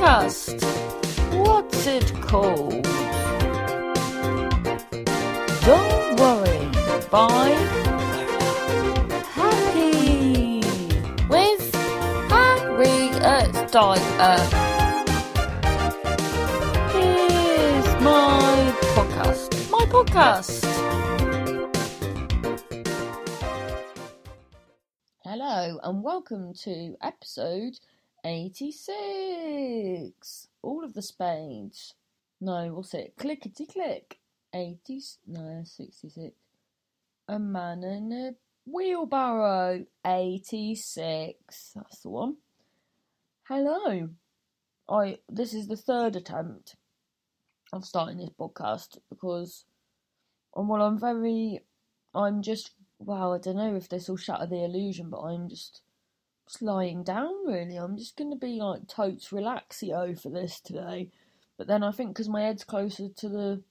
podcast. What's it called? Don't worry, by Happy with Harriet uh, Dyer. Uh, here's my podcast. My podcast. Hello and welcome to episode 86. All of the spades. No, what's it? Clickety click. 80. No, 66. A man in a wheelbarrow. 86. That's the one. Hello. I. This is the third attempt of starting this podcast because, um, well, I'm very. I'm just. Wow, I don't know if this will shatter the illusion, but I'm just just lying down really. I'm just going to be like totes relaxio for this today. But then I think because my head's closer to the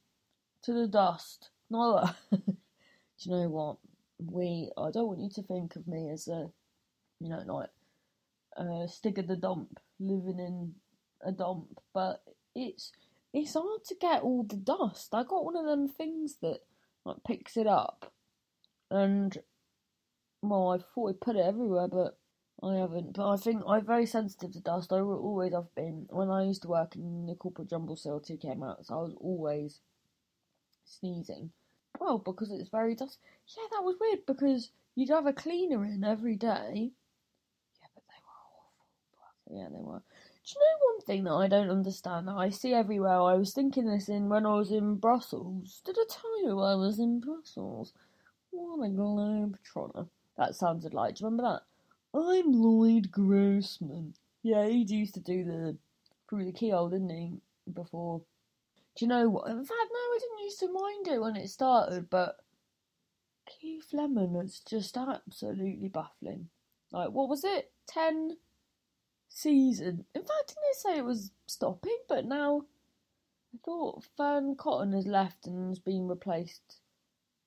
to the dust. No, do you know what? We I don't want you to think of me as a you know like a stick of the dump living in a dump, but it's it's hard to get all the dust. I got one of them things that like picks it up, and well, I thought I put it everywhere, but I haven't, but I think I'm very sensitive to dust. I always have been. When I used to work in the corporate jumble sale, two came out, so I was always sneezing. Well, because it's very dusty. Yeah, that was weird because you'd have a cleaner in every day. Yeah, but they were awful. Yeah, they were. Do you know one thing that I don't understand that I see everywhere? I was thinking this in when I was in Brussels. Did I tell you I was in Brussels? What a globetrotter. That sounded like. Do you remember that? I'm Lloyd Grossman. Yeah, he used to do the through the keyhole, didn't he? Before. Do you know what? In fact, no, I didn't used to mind it when it started, but Keith Lemon is just absolutely baffling. Like, what was it? Ten season. In fact, didn't they say it was stopping? But now, I thought Fearne Cotton has left and has been replaced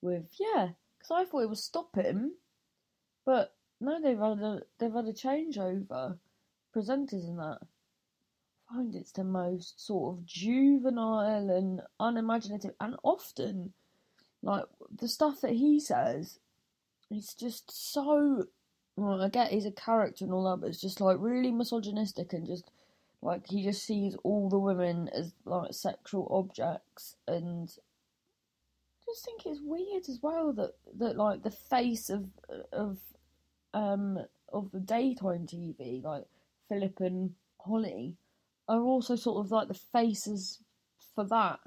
with yeah. Because I thought it was stopping, but no, they've had a they've had a changeover. Presenters and that. I find it's the most sort of juvenile and unimaginative, and often, like the stuff that he says, it's just so. Well, I get he's a character and all that, but it's just like really misogynistic and just like he just sees all the women as like sexual objects and I just think it's weird as well that that like the face of of um of the daytime TV, like Phillip and Holly, are also sort of like the faces for that.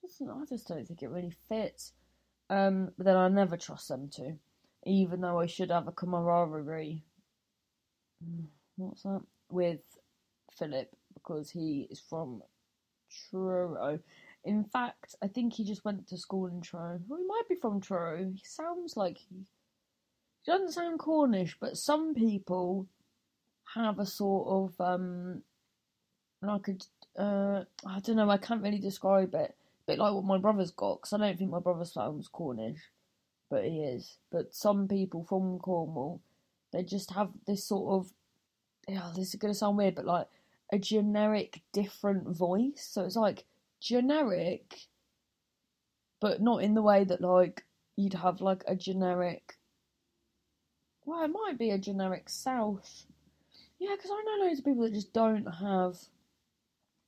Just, I just don't think it really fits. Um, but then I never trust them to, even though I should have a camaraderie. What's that with Phillip because he is from Truro. In fact, I think he just went to school in Truro. Well, he might be from Truro. He sounds like he doesn't sound Cornish, but some people have a sort of um like a uh I don't know I can't really describe it. A bit like what my brother's got because I don't think my brother sounds Cornish, but he is. But some people from Cornwall, they just have this sort of yeah this is gonna sound weird, but like a generic different voice. So it's like generic, but not in the way that like you'd have like a generic well, it might be a generic South. Yeah, because I know loads of people that just don't have.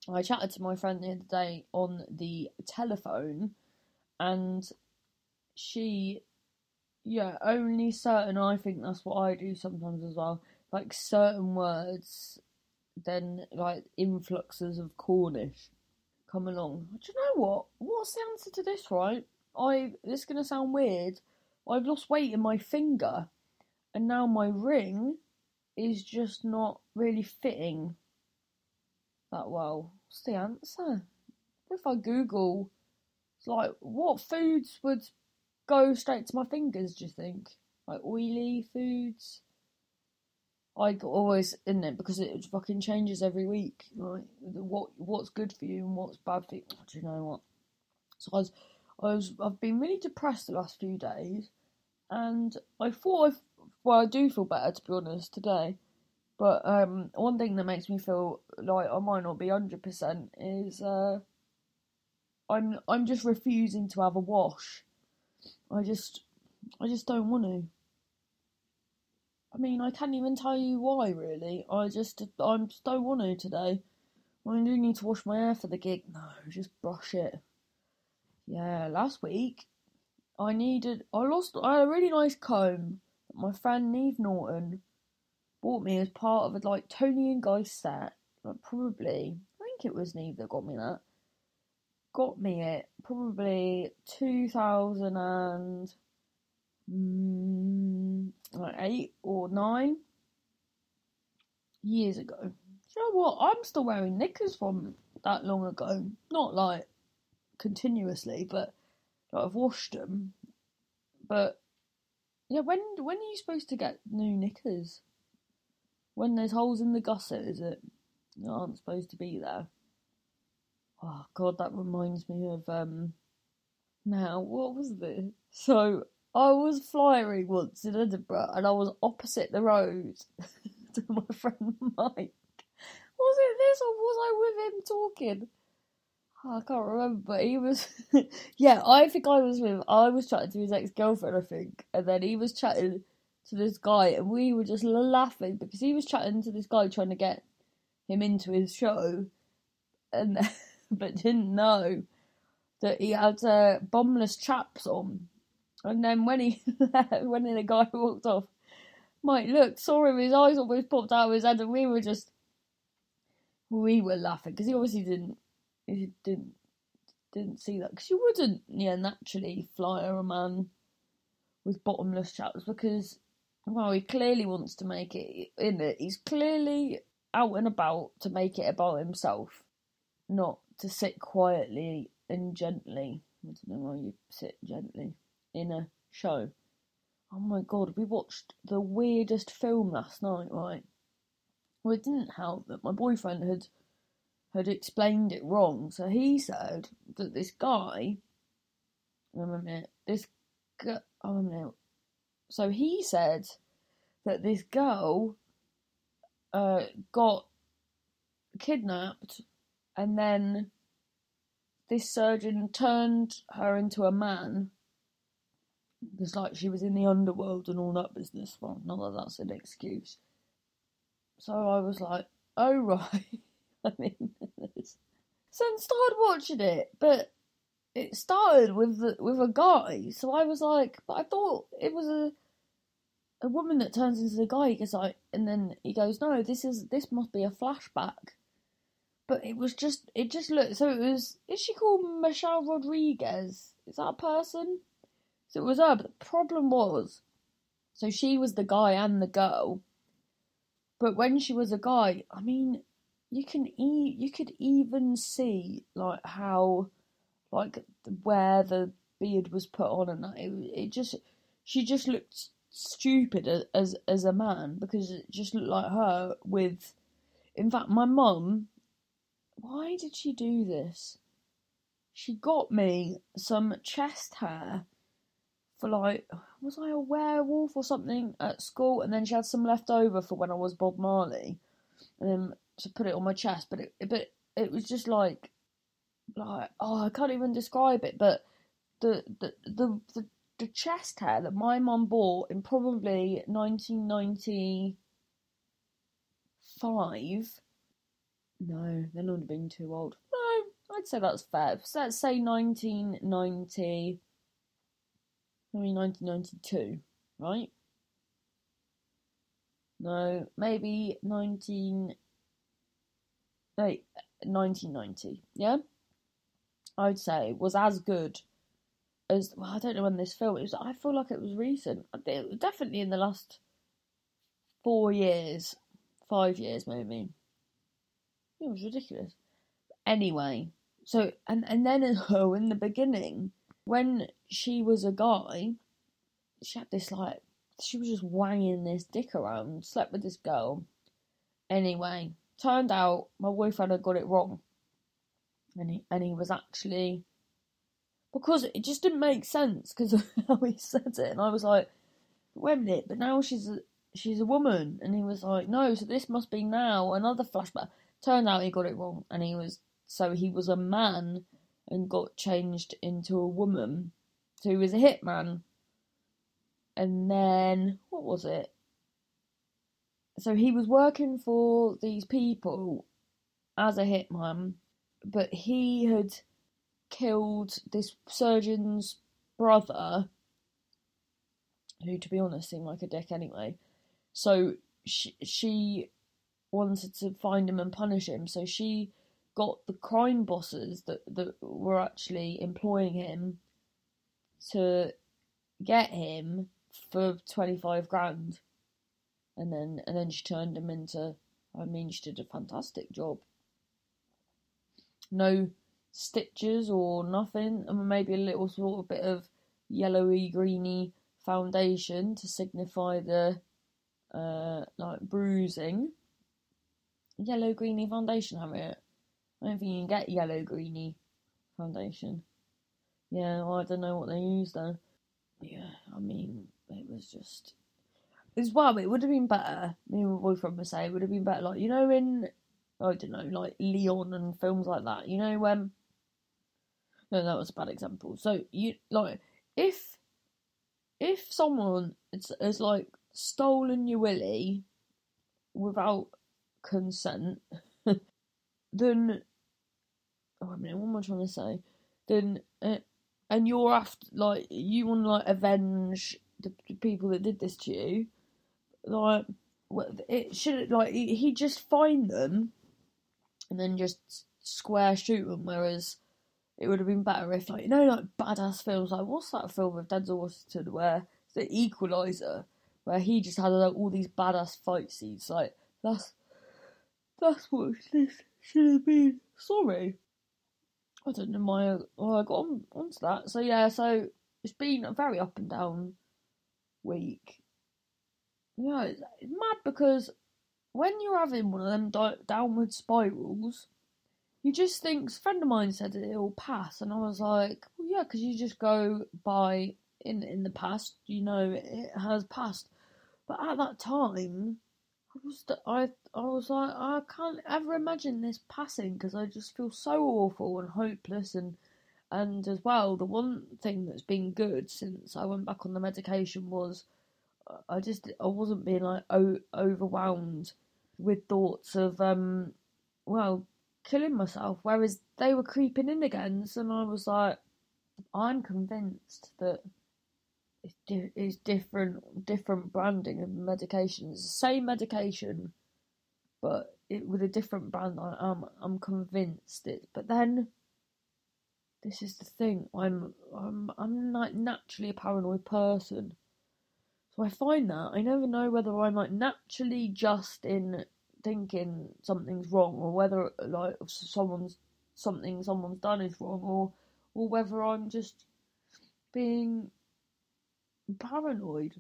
I chatted to my friend the other day on the telephone, and she, yeah, only certain. I think that's what I do sometimes as well. Like certain words, then like influxes of Cornish come along. Do you know what? What's the answer to this? Right, I. This is gonna sound weird. I've lost weight in my finger and now my ring is just not really fitting that well. What's the answer? If I Google, it's like, what foods would go straight to my fingers, do you think? Like oily foods? I always in it because it fucking changes every week. Like what what's good for you and what's bad for you. Oh, do you know what? So I was, I was I've been really depressed the last few days, and I thought I well, I do feel better to be honest today. But um, one thing that makes me feel like I might not be hundred percent is uh, I'm I'm just refusing to have a wash. I just I just don't want to. I mean, I can't even tell you why. Really, I just I just don't want to today. I do need to wash my hair for the gig. No, just brush it. Yeah, last week I needed. I lost. I had a really nice comb my friend Neve Norton bought me as part of a like Toni and Guy set. Like probably, I think it was Neve that got me that. Got me it probably two thousand and mm, eight or nine years ago. Do you know what? I'm still wearing knickers from that long ago. Not like continuously, but like I've washed them. But yeah, when when are you supposed to get new knickers? When there's holes in the gusset, is it? That aren't supposed to be there. Oh god, that reminds me of um. Now, what was this? So I was flying once in Edinburgh, and I was opposite the road to my friend Mike. Was it this, or was I with him talking? I can't remember, but he was. yeah, I think I was with. I was chatting to his ex girlfriend, I think, and then he was chatting to this guy, and we were just laughing because he was chatting to this guy trying to get him into his show, and but didn't know that he had uh, bombless chaps on. And then when he when the guy walked off, Mike looked, saw him, his eyes almost popped out of his head, and we were just we were laughing because he obviously didn't he didn't didn't see that. Because you wouldn't yeah naturally flyer a man with bottomless chaps because well he clearly wants to make it in it he's clearly out and about to make it about himself not to sit quietly and gently. I don't know why you sit gently in a show. Oh my god we watched the weirdest film last night right? Well it didn't help that my boyfriend had had explained it wrong. So he said that this guy, wait a minute, this girl, oh no. So he said that this girl uh, got kidnapped and then this surgeon turned her into a man. It's like she was in the underworld and all that business. Well, not that that's an excuse. So I was like, oh right. I mean, so I started watching it, but it started with the, with a guy. So I was like, but I thought it was a a woman that turns into the guy. Because like, and then he goes, no, this is this must be a flashback. But it was just, it just looked. So it was. Is she called Michelle Rodriguez? Is that a person? So it was her. But the problem was, so she was the guy and the girl. But when she was a guy, I mean, you can e- you could even see like how like where the beard was put on and it, it just she just looked stupid as as a man because it just looked like her with in fact my mum why did she do this? She got me some chest hair for like was I a werewolf or something at school? And then she had some left over for when I was Bob Marley. And then to put it on my chest, but it but it was just like like oh I can't even describe it, but the the the the, the chest hair that my mum bought in probably nineteen ninety five. No, they're not being too old. No, I'd say that's fair. So let's say nineteen ninety. I mean nineteen ninety two, right? No, maybe nineteen like 1990, yeah, I'd say was as good as well. I don't know when this film was. I feel like it was recent. Uh, it was definitely in the last four years, five years maybe. It was ridiculous. Anyway, so and and then oh, in the beginning, when she was a guy, she had this like she was just wanging this dick around, slept with this girl. Anyway, turned out my boyfriend had got it wrong, and he and he was actually because it just didn't make sense because of how he said it, and I was like, wait a minute, but now she's she's a woman. And he was like, no, so this must be now. Another flashback. Turned out he got it wrong. And he was, so he was a man and got changed into a woman. So he was a hitman. And then, what was it? So he was working for these people as a hitman, but he had killed this surgeon's brother, who, to be honest, seemed like a dick anyway. So she, she wanted to find him and punish him. So she got the crime bosses that, that were actually employing him to get him for 25 grand. And then, and then she turned him into, I mean, she did a fantastic job. No stitches or nothing, and maybe a little sort of bit of yellowy greeny foundation to signify the uh like bruising. Yellow greeny foundation, Harriet. I don't think you can get yellow greeny foundation. Yeah, well, I don't know what they used though. Yeah, I mean, it was just. As well, it would have been better. Me and my boyfriend would say it would have been better, like you know, in I don't know, like Leon and films like that. You know, when no, that was a bad example. So you like if if someone is like stolen your willy without consent, then oh, I mean, what am I trying to say? Then uh, and you're after like you want to like avenge the, the people that did this to you, like it should like he just find them and then just square shoot them. Whereas it would have been better if, like, you know, like badass films, like what's that film with Denzel Washington where the Equalizer, where he just had like all these badass fight scenes. Like that's that's what this should have been. Sorry, I don't know my. Oh, I got on onto that. So yeah, so it's been a very up and down week. Yeah, it's, it's mad because when you're having one of them di- downward spirals, you just think. A friend of mine said it'll pass, and I was like, well, yeah, because you just go by in in the past, you know, it has passed. But at that time, I was I I was like, I can't ever imagine this passing because I just feel so awful and hopeless and. And as well, the one thing that's been good since I went back on the medication was I just I wasn't being like o- overwhelmed with thoughts of um well killing myself whereas they were creeping in again. And I was like I'm convinced that it's, di- it's different different branding of medication. It's the same medication but it with a different brand. I, I'm I'm convinced it but then this is the thing. I'm I'm I'm like naturally a paranoid person I find that I never know whether I'm like naturally just in thinking something's wrong, or whether like someone's something someone's done is wrong, or or whether I'm just being paranoid.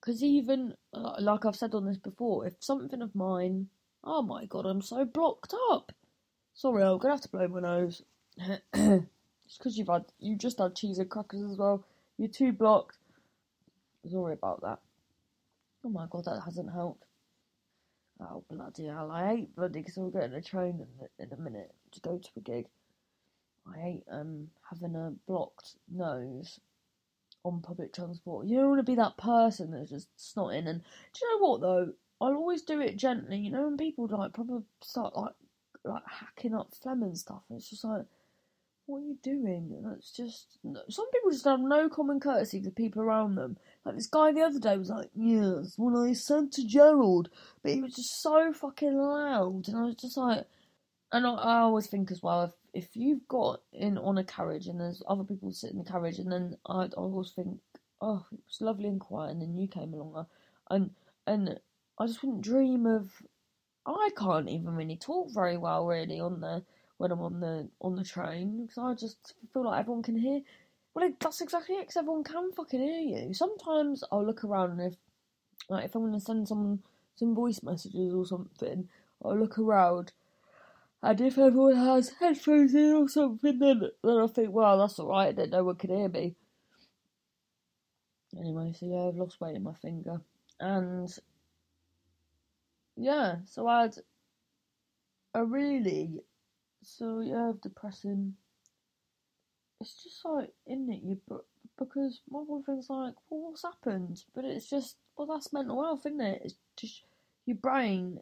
Because even uh, like I've said on this before, if something of mine, oh my god, I'm so blocked up. Sorry, I'm gonna have to blow my nose. it's because you've had you just had cheese and crackers as well. You're too blocked. Sorry about that. Oh my god, that hasn't helped. Oh bloody hell! I hate bloody because I'm getting a train in, in a minute to go to a gig. I hate um having a blocked nose on public transport. You don't want to be that person that's just snotting. And do you know what though? I'll always do it gently. You know when people like probably start like like hacking up phlegm and stuff, and it's just like what are you doing? It's just some people just have no common courtesy for people around them. Like this guy the other day was like, "Yes, when I said to Gerald," but he was just so fucking loud, and I was just like, and I, I always think as well if if you've got in on a carriage and there's other people sitting in the carriage, and then I, I always think, oh, it was lovely and quiet, and then you came along, uh, and and I just wouldn't dream of. I can't even really talk very well, really, on the when I'm on the on the train because I just feel like everyone can hear. Well, that's exactly it. Because everyone can fucking hear you. Sometimes I'll look around and if like if I'm gonna send someone some voice messages or something, I'll look around. And if everyone has headphones in or something, then then I think, well, that's alright. That no one can hear me. Anyway, so yeah, I've lost weight in my finger. and yeah, so I had a really so yeah depressing. It's just like in it you but because my boyfriend's like, well, what's happened? But it's just well, that's mental health, isn't it? It's just your brain.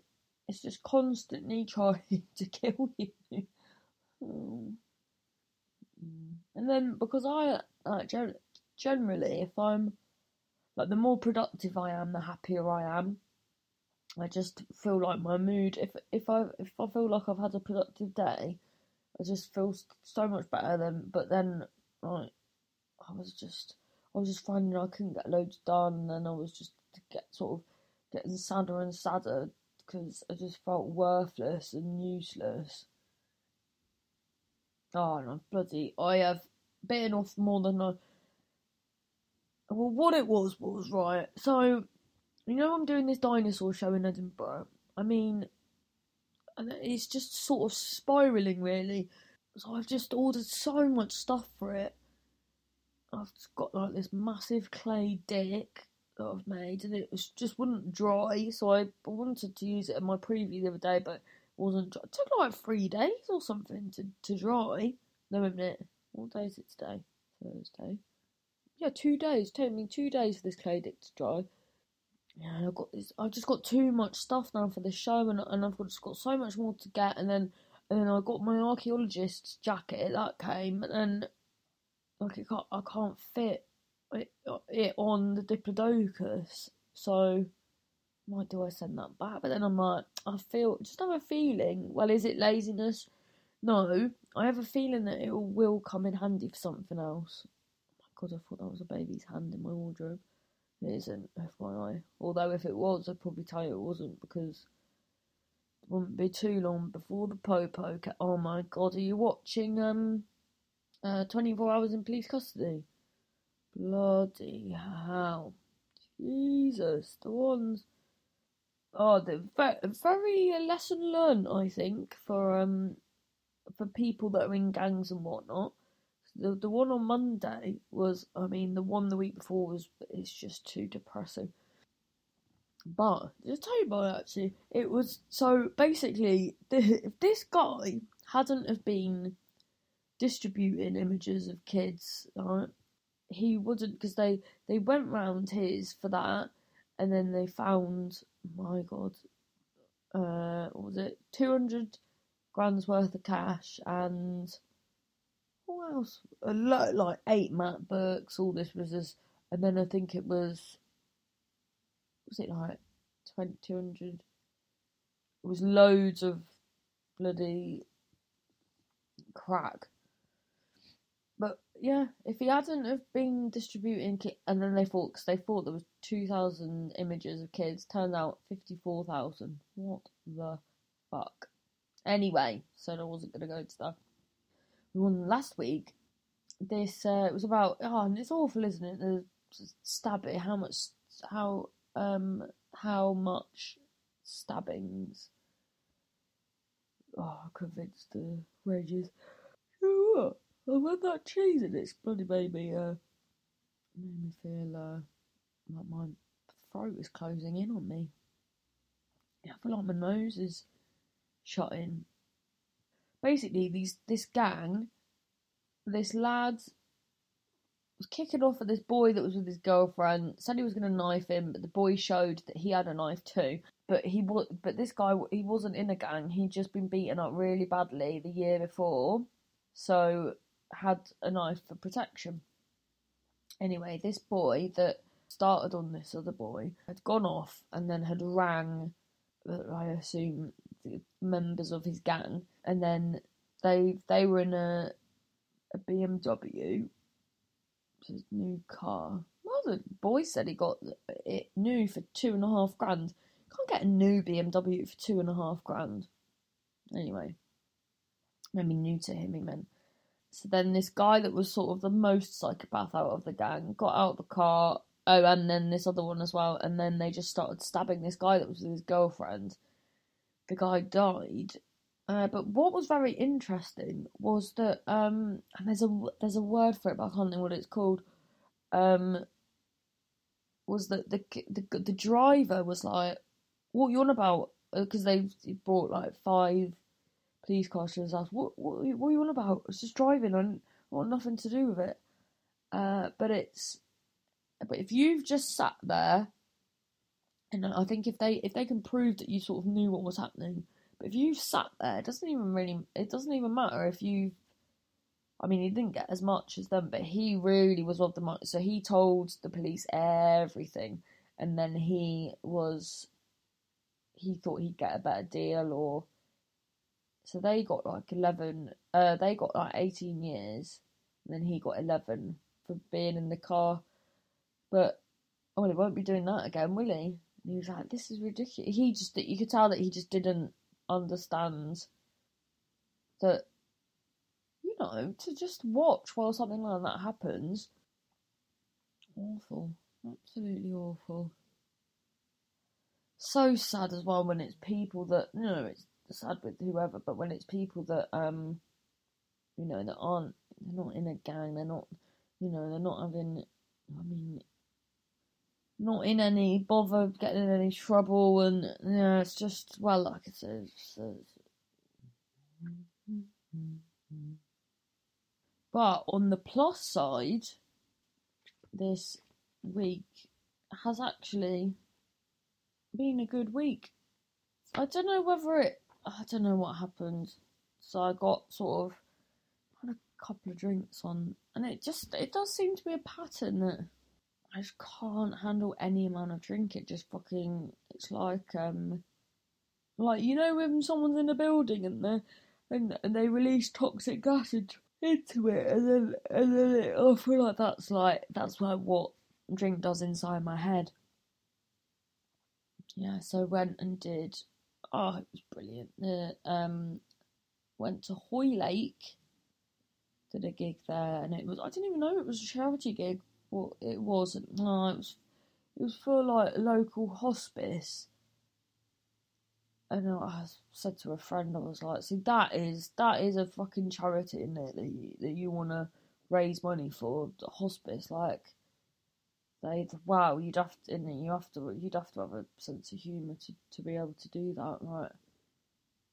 It's just constantly trying to kill you. Oh. And then because I like generally, if I'm like the more productive I am, the happier I am. I just feel like my mood. If if I if I feel like I've had a productive day, I just feel so much better than. But then like I was just I was just finding I couldn't get loads done, and then I was just get sort of getting sadder and sadder because I just felt worthless and useless. Oh no, bloody! I have bitten off more than I. Well, what it was was right. So, you know, I'm doing this dinosaur show in Edinburgh. I mean, and it's just sort of spiraling really. So I've just ordered so much stuff for it. I've got like this massive clay dick that I've made, and it was just wouldn't dry. So I wanted to use it in my preview the other day, but it wasn't. Dry. It took like three days or something to to dry. No, a minute. What day is it today? Thursday. Yeah, two days. It took me two days for this clay dick to dry. Yeah, I've got this. I've just got too much stuff now for the show, and and I've just got so much more to get. And then and then I got my archaeologist's jacket that came, and then like it can't, I can't fit it, it on the Diplodocus. So, why do I send that back? But then I'm like, I feel just have a feeling. Well, is it laziness? No, I have a feeling that it will come in handy for something else. Oh my god, I thought that was a baby's hand in my wardrobe. It isn't, FYI. Although if it was, I'd probably tell you it wasn't because it wouldn't be too long before the popo. Ca- oh my god, are you watching um uh, 24 hours in police custody. Bloody hell. Jesus, the ones. Oh, the very a lesson learned, I think, for um for people that are in gangs and whatnot. The the one on Monday was, I mean, the one the week before was, it's just too depressing. But just tell you about it, actually, it was so basically if this guy hadn't have been distributing images of kids. Right? He wouldn't because they they went round his for that, and then they found my god, uh, what was it two hundred grand's worth of cash and what else? A lot like eight map books. All this was just, and then I think it was was it like 200 it was loads of bloody crack but yeah, if he hadn't have been distributing, ki- and then they thought because they thought there was two thousand images of kids, turned out fifty four thousand. What the fuck? Anyway, so I wasn't gonna go into that. Won last week. This uh, it was about oh, and it's awful, isn't it? The stabbing, how much, how um, how much stabbings. Oh, convinced the rages. Oh, when that cheese in it's bloody made me, uh, made me feel, uh, like my throat is closing in on me. Yeah, I feel like my nose is shutting. Basically, these this gang, this lad was kicking off at this boy that was with his girlfriend. Said he was going to knife him, but the boy showed that he had a knife too. But he was, but this guy he wasn't in a gang. He'd just been beaten up really badly the year before. So had a knife for protection. Anyway, this boy that started on this other boy had gone off and then had rang, I assume, the members of his gang, and then they they were in a a BMW, his new car. Well, the boy said he got it new for two and a half grand. Can't get a new BMW for two and a half grand. Anyway, maybe new to him, he meant. So then this guy that was sort of the most psychopath out of the gang got out of the car. Oh, and then this other one as well. And then they just started stabbing this guy that was with his girlfriend. The guy died. Uh, but what was very interesting was that um, and there's a there's a word for it, but I can't think what it's called. Um, was that the the the driver was like, "What you on about?" Because they brought like five police cars to his house. What what what are you on about? It's just driving and want nothing to do with it. Uh, but it's but if you've just sat there, and I think if they if they can prove that you sort of knew what was happening, if you've sat there, it doesn't even really it doesn't even matter if you. I mean, he didn't get as much as them, but he really was one of the money. So he told the police everything, and then he was. He thought he'd get a better deal, or so they got like eleven. Uh, they got like eighteen years, and then he got eleven for being in the car. But oh, he won't be doing that again, will he? And he was like, "This is ridiculous." He just you could tell that he just didn't understand that you know to just watch while something like that happens. Awful, absolutely awful. So sad as well when it's people that you know it's sad with whoever, but when it's people that um, you know, that aren't they're not in a gang, they're not, you know, they're not having. I mean, not in any bother getting in any trouble, and yeah, it's just well, like I said. But on the plus side, this week has actually been a good week. I don't know whether it I don't know what happened. So I got sort of had a couple of drinks on, and it just it does seem to be a pattern that I just can't handle any amount of drink. It just fucking it's like um like you know when someone's in a building and they and, and they release toxic gas into, it, and then and then it, I feel like that's like that's like what drink does inside my head. Yeah, so went and did oh, it was brilliant. The, um, went to Hoylake, did a gig there, and it was I didn't even know it was a charity gig. Well, it wasn't. No, it was. It was for like local hospice. And I said to a friend, I was like, "See, that is that is a fucking charity, in it? That you, that you want to raise money for the hospice, like." they wow you'd have to you have to you'd have to have a sense of humour to, to be able to do that right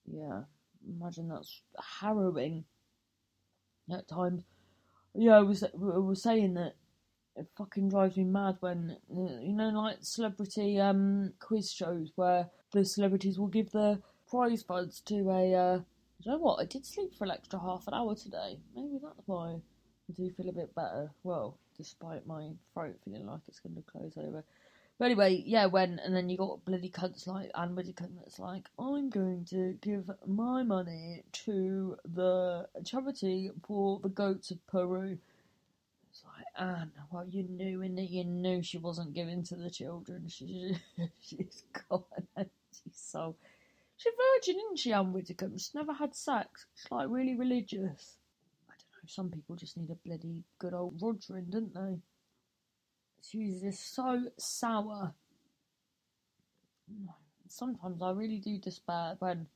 yeah imagine that's harrowing at times yeah I was I was saying that it fucking drives me mad when you know like celebrity um quiz shows where the celebrities will give their prize funds to a uh, you know what I did sleep for an extra half an hour today maybe that's why I do feel a bit better well despite my throat feeling like it's going to close over. But anyway, yeah, when and then you got bloody cunts like Ann Widdecombe that's like, I'm going to give my money to the charity for the goats of Peru. It's like Ann, well, you knew it, you knew she wasn't giving to the children. She, she's gone, she's so. She's a virgin, isn't she, Ann Widdecombe? She's never had sex. She's like really religious I don't know, some people just need a bloody good old Rogering, don't they? She's just so sour. Sometimes I really do despair when,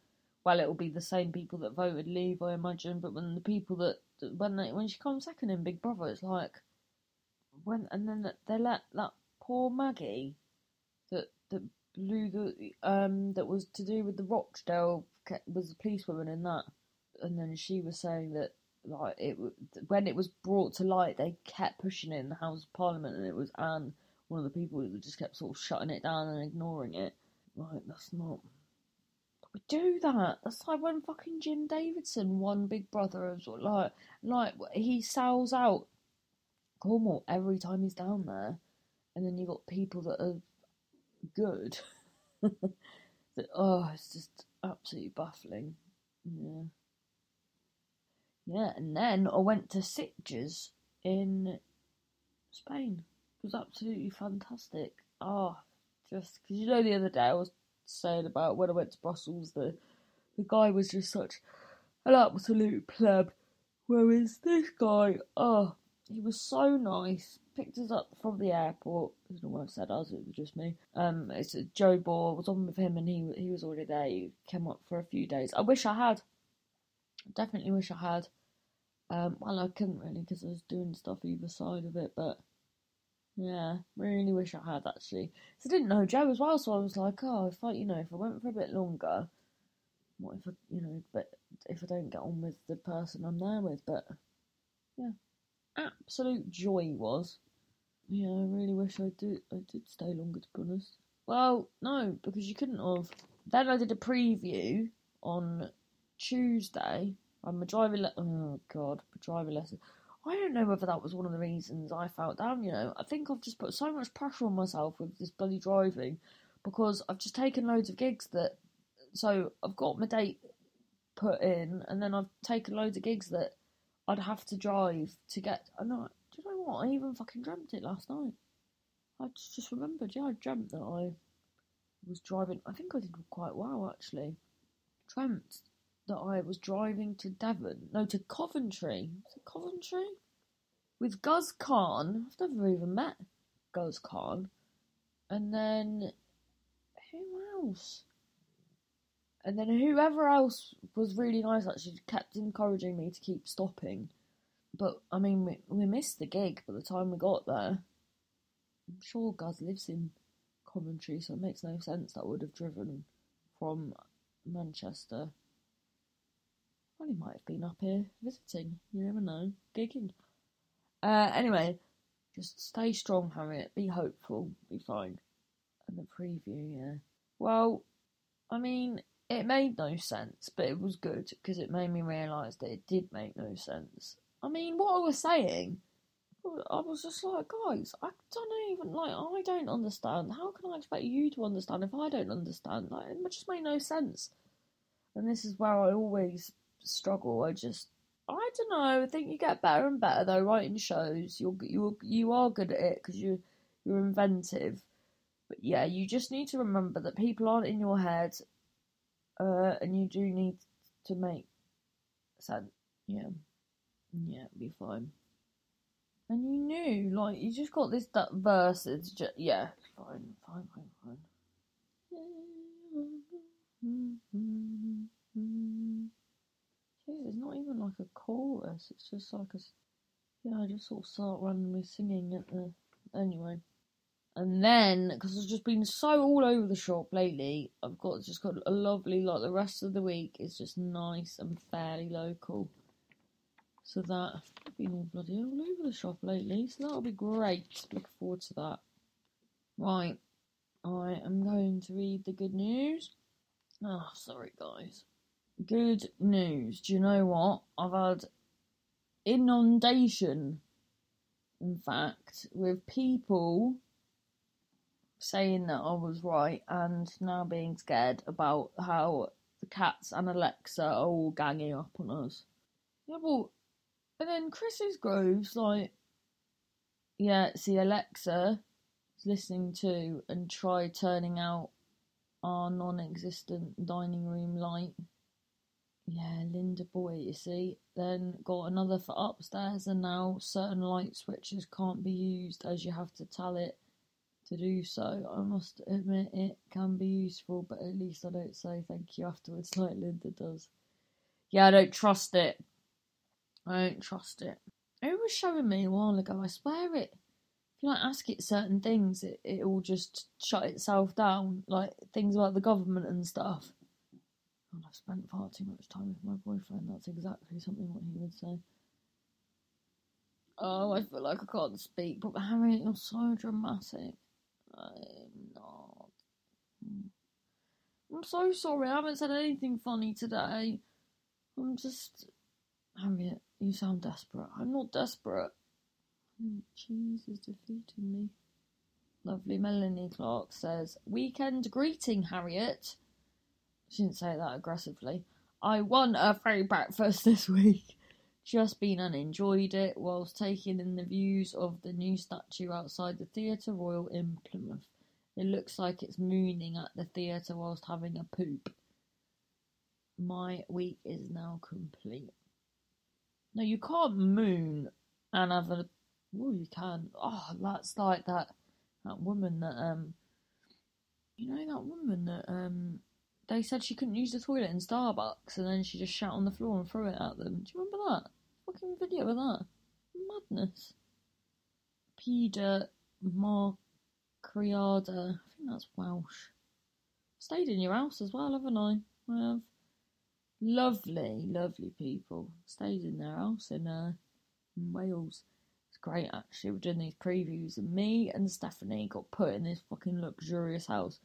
well, it'll be the same people that voted Leave, I imagine. But when the people that when they when she comes second in Big Brother, it's like when and then they let that poor Maggie that that blew the um that was to do with the Rochdale was the policewoman in that, and then she was saying that like it when it was brought to light, they kept pushing it in the House of Parliament, and it was Ann, one of the people who just kept sort of shutting it down and ignoring it. Like that's not. Do that. That's like when fucking Jim Davidson won Big Brother. Like, like he sells out Cornwall every time he's down there, and then you've got people that are good. that oh, it's just absolutely baffling. Yeah. Yeah, and then I went to Sitges in Spain. It was absolutely fantastic. Oh, just because you know the other day I was saying about when I went to Brussels, the the guy was just such an absolute pleb. Whereas this guy, oh, he was so nice. Picked us up from the airport. There's no one said us. It was just me. Um, it's Joe Bor was on with him, and he he was already there. He came up for a few days. I wish I had. Definitely wish I had. Um, well, I couldn't really because I was doing stuff either side of it, but Yeah, really wish I had actually. 'Cause I didn't know Joe as well, so I was like, oh, if I, you know, if I went for a bit longer, what if I, you know, but if I don't get on with the person I'm there with, but yeah, absolute joy was. Yeah, I really wish I did. I did stay longer to be honest. Well, no, because you couldn't have. Then I did a preview on Tuesday. I'm a driver. Le- oh God, a driver lesson. I don't know whether that was one of the reasons I felt down. You know, I think I've just put so much pressure on myself with this bloody driving because I've just taken loads of gigs that. So I've got my date put in, and then I've taken loads of gigs that I'd have to drive to get. I know. Do you know what? I even fucking dreamt it last night. I just, just remembered. Yeah, I dreamt that I was driving. I think I did quite well actually. Dreamt that I was driving to Devon, no, to Coventry. Coventry? With Guz Khan. I've never even met Guz Khan. And then, who else? And then whoever else was really nice actually kept encouraging me to keep stopping. But, I mean, we, we missed the gig by the time we got there. I'm sure Guz lives in Coventry, so it makes no sense that I would have driven from Manchester well, he might have been up here visiting. You never know. Gigging. Uh, anyway, just stay strong, Harriet. Be hopeful. Be fine. And the preview, yeah. Well, I mean, it made no sense, but it was good because it made me realise that it did make no sense. I mean, what I was saying, I was just like, guys, I don't even like. I don't understand. How can I expect you to understand if I don't understand? Like, it just made no sense. And this is where I always struggle. I just, I don't know. I think you get better and better though. Writing shows, you're you you are good at it because you you're inventive. But yeah, you just need to remember that people aren't in your head, uh, and you do need to make sense. Yeah, yeah, be fine. And you knew, like, you just got this that verse. It's just yeah, fine, fine, fine, fine. There's not even like a chorus. It's just like a yeah. I just sort of start randomly singing at the anyway. And then, because I've just been so all over the shop lately, I've got just got a lovely like the rest of the week is just nice and fairly local. So that I've been all bloody all over the shop lately, so that'll be great. Looking forward to that. Right, I am going to read the good news. Oh, sorry guys. Good news. Do you know what? I've had inundation, in fact, with people saying that I was right and now being scared about how the cats and Alexa are all ganging up on us. Yeah, well, and then Chris's Groves, like, yeah, see, Alexa is listening to and try turning out our non existent dining room light. Yeah, Linda Boy, you see. Then got another for upstairs, and now certain light switches can't be used as you have to tell it to do so. I must admit it can be useful, but at least I don't say thank you afterwards like Linda does. Yeah, I don't trust it. I don't trust it. It was showing me a while ago, I swear it. If you like ask it certain things, it, it will just shut itself down, like things about the government and stuff. God, I've spent far too much time with my boyfriend. That's exactly something what he would say. Oh, I feel like I can't speak, but Harriet, you're so dramatic. I'm not. I'm so sorry. I haven't said anything funny today. I'm just. Harriet, you sound desperate. I'm not desperate. Cheese is defeating me. Lovely Melanie Clark says, Weekend greeting, Harriet. She didn't say that aggressively. I won a free breakfast this week. Just been and enjoyed it whilst taking in the views of the new statue outside the Theatre Royal in Plymouth. It looks like it's mooning at the theatre whilst having a poop. My week is now complete. No, you can't moon and have a. Oh, you can. Oh, that's like that that woman that um. You know that woman that um. They said she couldn't use the toilet in Starbucks, and then she just shat on the floor and threw it at them. Do you remember that fucking video of that? Madness. Peter Marcriada. I think that's Welsh. Stayed in your house as well, haven't I? I have. Lovely, lovely people. Stayed in their house in, uh, in Wales. It's great actually. We're doing these previews, and me and Stephanie got put in this fucking luxurious house,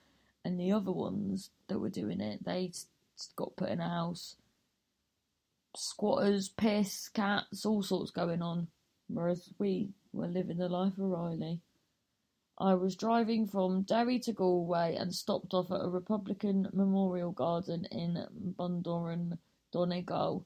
and the other ones that were doing it, they got put in a house. Squatters, piss, cats, all sorts going on. Whereas we were living the life of Riley. I was driving from Derry to Galway and stopped off at a Republican memorial garden in Bundoran, Donegal.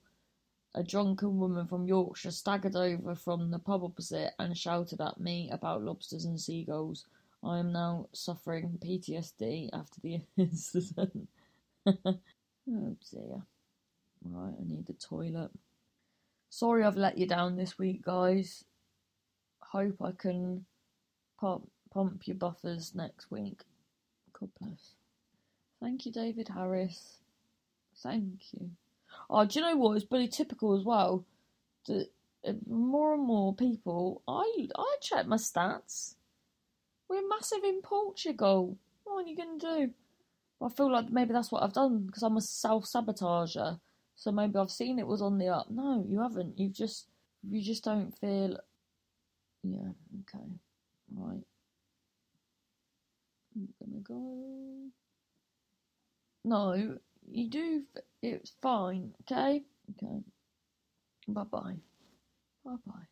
A drunken woman from Yorkshire staggered over from the pub opposite and shouted at me about lobsters and seagulls. I am now suffering PTSD after the incident. oh dear. Right, I need the toilet. Sorry I've let you down this week, guys. Hope I can pop pump your buffers next week. God bless. Thank you, David Harris. Thank you. Oh, do you know what? It's pretty typical as well. That uh, more and more people, I I check my stats. We're massive in Portugal. What are you gonna do? I feel like maybe that's what I've done because I'm a self sabotager. So maybe I've seen it was on the up. No, you haven't. You've just you just don't feel. Yeah. Okay. Right. I'm gonna go. No, you do. It's fine. Okay. Okay. Bye bye. Bye bye.